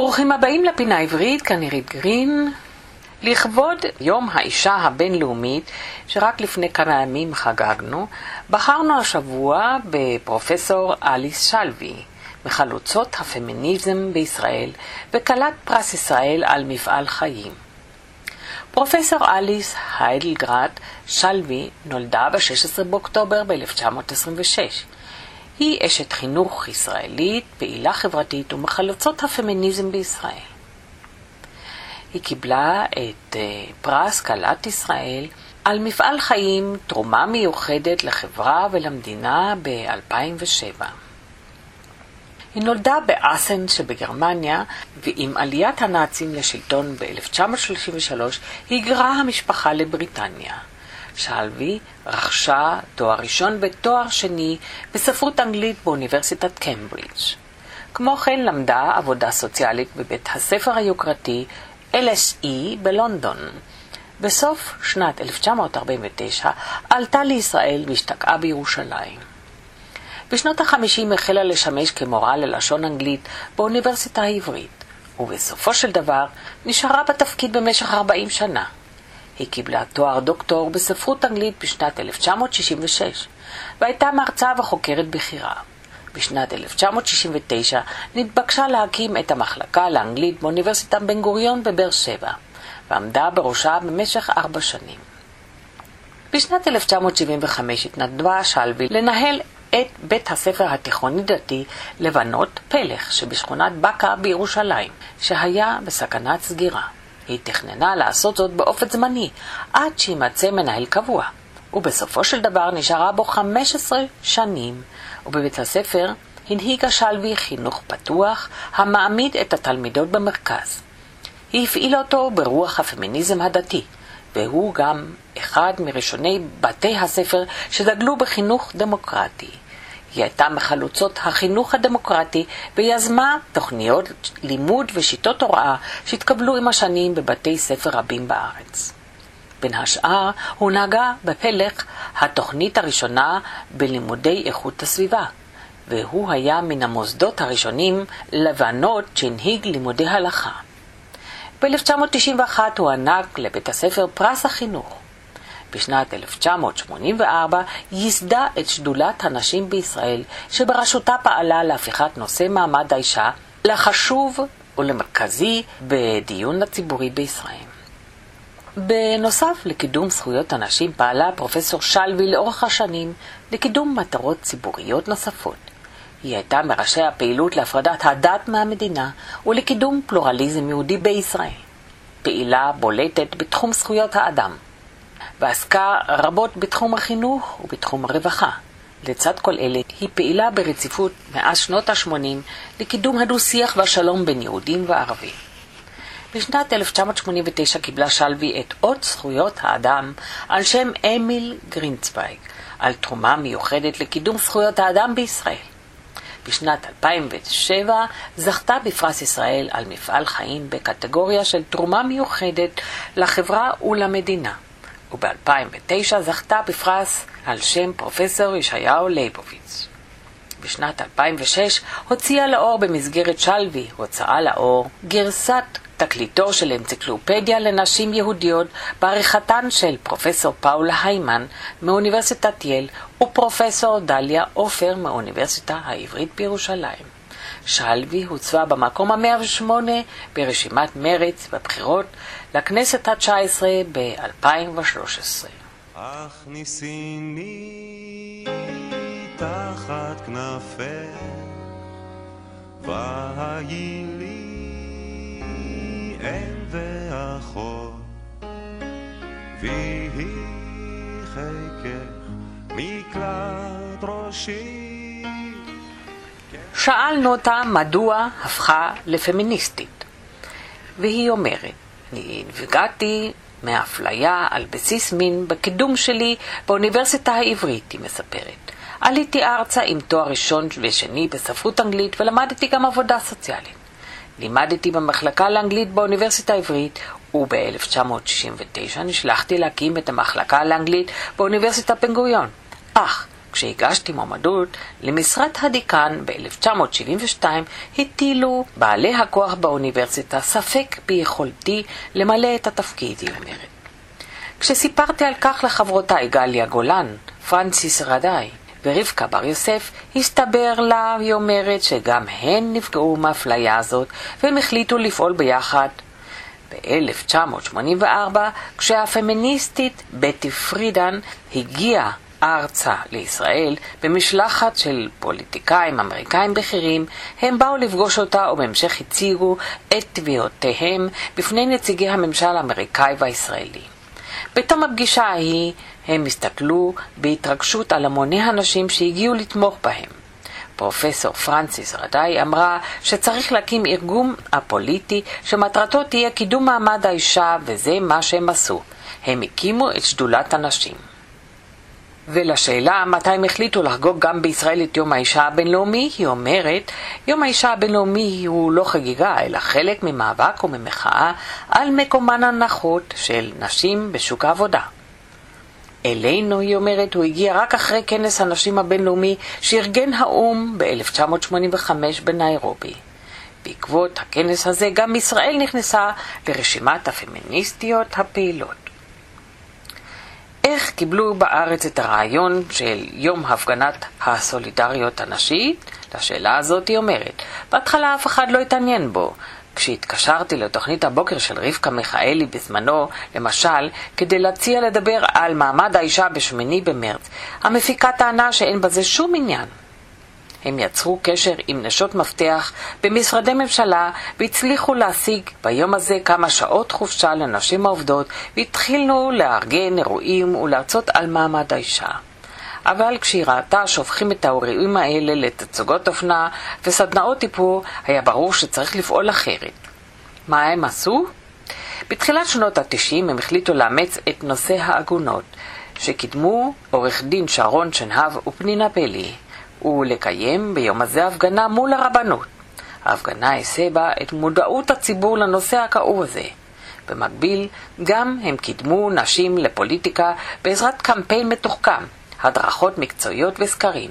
ברוכים הבאים לפינה העברית, כאן עירית גרין. לכבוד יום האישה הבינלאומית, שרק לפני כמה ימים חגגנו, בחרנו השבוע בפרופסור אליס שלוי, מחלוצות הפמיניזם בישראל, וכלת פרס ישראל על מפעל חיים. פרופסור אליס היידלגרד שלוי נולדה ב-16 באוקטובר ב-1926. היא אשת חינוך ישראלית, פעילה חברתית ומחלוצות הפמיניזם בישראל. היא קיבלה את אה, פרס כלת ישראל על מפעל חיים, תרומה מיוחדת לחברה ולמדינה ב-2007. היא נולדה באסן שבגרמניה, ועם עליית הנאצים לשלטון ב-1933 היגרה המשפחה לבריטניה. שלוי רכשה תואר ראשון ותואר שני בספרות אנגלית באוניברסיטת קמברידג'. כמו כן למדה עבודה סוציאלית בבית הספר היוקרתי LSE בלונדון. בסוף שנת 1949 עלתה לישראל והשתקעה בירושלים. בשנות ה-50 החלה לשמש כמורה ללשון אנגלית באוניברסיטה העברית, ובסופו של דבר נשארה בתפקיד במשך 40 שנה. היא קיבלה תואר דוקטור בספרות אנגלית בשנת 1966, והייתה מרצה וחוקרת בכירה. בשנת 1969 נתבקשה להקים את המחלקה לאנגלית באוניברסיטת בן גוריון בבאר שבע, ועמדה בראשה במשך ארבע שנים. בשנת 1975 התנדבה שלוי לנהל את בית הספר התיכוני-דתי לבנות פלך שבשכונת בקה בירושלים, שהיה בסכנת סגירה. היא תכננה לעשות זאת באופן זמני, עד שימצא מנהל קבוע, ובסופו של דבר נשארה בו 15 שנים, ובבית הספר הנהיגה שלוי חינוך פתוח, המעמיד את התלמידות במרכז. היא הפעילה אותו ברוח הפמיניזם הדתי, והוא גם אחד מראשוני בתי הספר שדגלו בחינוך דמוקרטי. היא הייתה מחלוצות החינוך הדמוקרטי ויזמה תוכניות לימוד ושיטות הוראה שהתקבלו עם השנים בבתי ספר רבים בארץ. בין השאר הונהגה בפלך התוכנית הראשונה בלימודי איכות הסביבה, והוא היה מן המוסדות הראשונים לבנות שהנהיג לימודי הלכה. ב-1991 הוענק לבית הספר פרס החינוך. בשנת 1984 ייסדה את שדולת הנשים בישראל, שבראשותה פעלה להפיכת נושא מעמד האישה לחשוב ולמרכזי בדיון הציבורי בישראל. בנוסף לקידום זכויות הנשים פעלה פרופסור שלוי לאורך השנים לקידום מטרות ציבוריות נוספות. היא הייתה מראשי הפעילות להפרדת הדת מהמדינה ולקידום פלורליזם יהודי בישראל. פעילה בולטת בתחום זכויות האדם. ועסקה רבות בתחום החינוך ובתחום הרווחה. לצד כל אלה, היא פעילה ברציפות מאז שנות ה-80 לקידום הדו-שיח והשלום בין יהודים וערבים. בשנת 1989 קיבלה שלוי את אות זכויות האדם על שם אמיל גרינצוויג, על תרומה מיוחדת לקידום זכויות האדם בישראל. בשנת 2007 זכתה בפרס ישראל על מפעל חיים בקטגוריה של תרומה מיוחדת לחברה ולמדינה. וב-2009 זכתה בפרס על שם פרופסור ישעיהו ליבוביץ. בשנת 2006 הוציאה לאור במסגרת שלוי, הוצאה לאור, גרסת תקליטו של אנציקלופדיה לנשים יהודיות בעריכתן של פרופסור פאולה היימן מאוניברסיטת יל ופרופסור דליה עופר מאוניברסיטה העברית בירושלים. שלוי הוצבה במקום ה-108 ברשימת מרץ בבחירות לכנסת ה-19 ב-2013. הכניסיני תחת כנפך והיי לי אם ואחות ויהי חיקך שאלנו אותה מדוע הפכה לפמיניסטית. והיא אומרת, אני נפגעתי מאפליה על בסיס מין בקידום שלי באוניברסיטה העברית, היא מספרת. עליתי ארצה עם תואר ראשון ושני בספרות אנגלית ולמדתי גם עבודה סוציאלית. לימדתי במחלקה לאנגלית באוניברסיטה העברית וב-1969 נשלחתי להקים את המחלקה לאנגלית באוניברסיטת בן גוריון. אך כשהגשתי מועמדות למשרת הדיקן ב-1972, הטילו בעלי הכוח באוניברסיטה ספק ביכולתי למלא את התפקיד, היא אומרת. כשסיפרתי על כך לחברותיי גליה גולן, פרנסיס רדאי ורבקה בר יוסף, הסתבר לה, היא אומרת, שגם הן נפגעו מהאפליה הזאת, והם החליטו לפעול ביחד. ב-1984, כשהפמיניסטית בטי פרידן הגיעה ארצה לישראל במשלחת של פוליטיקאים אמריקאים בכירים, הם באו לפגוש אותה ובהמשך הציגו את תביעותיהם בפני נציגי הממשל האמריקאי והישראלי. בתום הפגישה ההיא הם הסתכלו בהתרגשות על המוני הנשים שהגיעו לתמוך בהם. פרופסור פרנסיס רדאי אמרה שצריך להקים ארגון הפוליטי שמטרתו תהיה קידום מעמד האישה, וזה מה שהם עשו. הם הקימו את שדולת הנשים. ולשאלה מתי הם החליטו לחגוג גם בישראל את יום האישה הבינלאומי, היא אומרת, יום האישה הבינלאומי הוא לא חגיגה, אלא חלק ממאבק וממחאה על מקומן הנחות של נשים בשוק העבודה. אלינו, היא אומרת, הוא הגיע רק אחרי כנס הנשים הבינלאומי שארגן האו"ם ב-1985 בניירובי. בעקבות הכנס הזה גם ישראל נכנסה לרשימת הפמיניסטיות הפעילות. קיבלו בארץ את הרעיון של יום הפגנת הסולידריות הנשית? לשאלה הזאת היא אומרת, בהתחלה אף אחד לא התעניין בו. כשהתקשרתי לתוכנית הבוקר של רבקה מיכאלי בזמנו, למשל, כדי להציע לדבר על מעמד האישה בשמיני במרץ, המפיקה טענה שאין בזה שום עניין. הם יצרו קשר עם נשות מפתח במשרדי ממשלה והצליחו להשיג ביום הזה כמה שעות חופשה לנשים העובדות והתחילו לארגן אירועים ולהרצות על מעמד האישה. אבל כשהיא ראתה שהופכים את האירועים האלה לתצוגות אופנה וסדנאות טיפור, היה ברור שצריך לפעול אחרת. מה הם עשו? בתחילת שנות ה-90 הם החליטו לאמץ את נושא העגונות, שקידמו עורך דין שרון שנהב ופנינה פלי. ולקיים ביום הזה הפגנה מול הרבנות. ההפגנה הסבה את מודעות הציבור לנושא הכאוב הזה. במקביל, גם הם קידמו נשים לפוליטיקה בעזרת קמפיין מתוחכם, הדרכות מקצועיות וסקרים.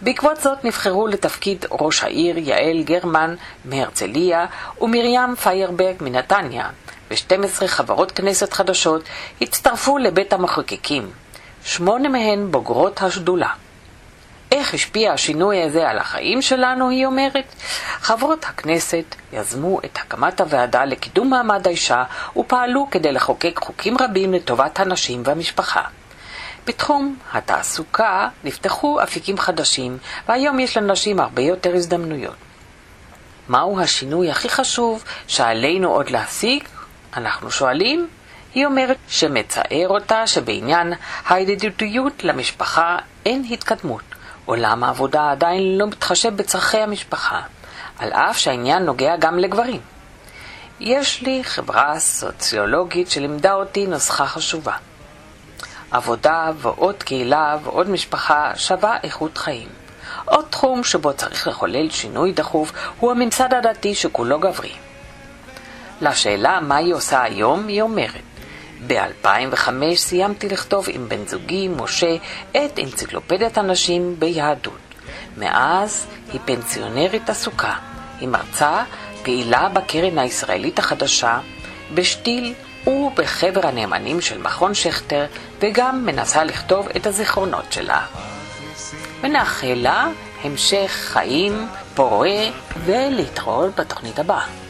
בעקבות זאת נבחרו לתפקיד ראש העיר יעל גרמן מהרצליה ומרים פיירברג מנתניה, ו-12 חברות כנסת חדשות הצטרפו לבית המחוקקים. שמונה מהן בוגרות השדולה. איך השפיע השינוי הזה על החיים שלנו, היא אומרת. חברות הכנסת יזמו את הקמת הוועדה לקידום מעמד האישה ופעלו כדי לחוקק חוקים רבים לטובת הנשים והמשפחה. בתחום התעסוקה נפתחו אפיקים חדשים, והיום יש לנשים הרבה יותר הזדמנויות. מהו השינוי הכי חשוב שעלינו עוד להשיג? אנחנו שואלים. היא אומרת שמצער אותה שבעניין הידידותיות למשפחה אין התקדמות. עולם העבודה עדיין לא מתחשב בצרכי המשפחה, על אף שהעניין נוגע גם לגברים. יש לי חברה סוציולוגית שלימדה אותי נוסחה חשובה. עבודה ועוד קהילה ועוד משפחה שווה איכות חיים. עוד תחום שבו צריך לחולל שינוי דחוף הוא הממסד הדתי שכולו גברי. לשאלה מה היא עושה היום, היא אומרת ב-2005 סיימתי לכתוב עם בן זוגי, משה, את אנציקלופדיית הנשים ביהדות. מאז היא פנסיונרית עסוקה. היא מרצה, פעילה בקרן הישראלית החדשה, בשתיל ובחבר הנאמנים של מכון שכטר, וגם מנסה לכתוב את הזיכרונות שלה. ונאחל לה המשך חיים פורה ולהתראות בתוכנית הבאה.